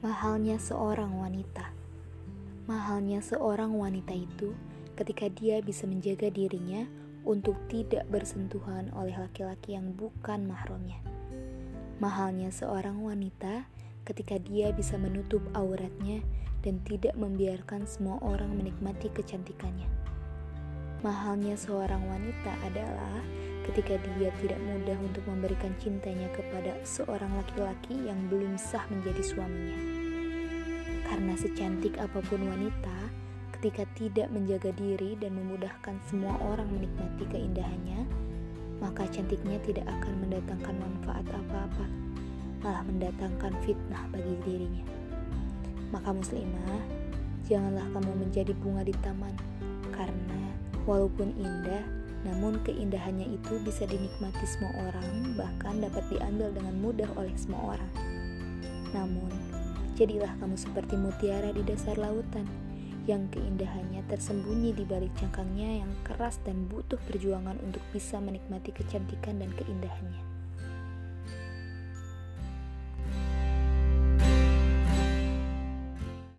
Mahalnya seorang wanita. Mahalnya seorang wanita itu ketika dia bisa menjaga dirinya untuk tidak bersentuhan oleh laki-laki yang bukan mahramnya. Mahalnya seorang wanita ketika dia bisa menutup auratnya dan tidak membiarkan semua orang menikmati kecantikannya. Mahalnya seorang wanita adalah ketika dia tidak mudah untuk memberikan cintanya kepada seorang laki-laki yang belum sah menjadi suaminya. Karena secantik apa pun wanita, ketika tidak menjaga diri dan memudahkan semua orang menikmati keindahannya, maka cantiknya tidak akan mendatangkan manfaat apa-apa, malah mendatangkan fitnah bagi dirinya. Maka muslimah, janganlah kamu menjadi bunga di taman, karena walaupun indah, namun keindahannya itu bisa dinikmati semua orang, bahkan dapat diambil dengan mudah oleh semua orang. Namun, jadilah kamu seperti mutiara di dasar lautan, yang keindahannya tersembunyi di balik cangkangnya yang keras dan butuh perjuangan untuk bisa menikmati kecantikan dan keindahannya.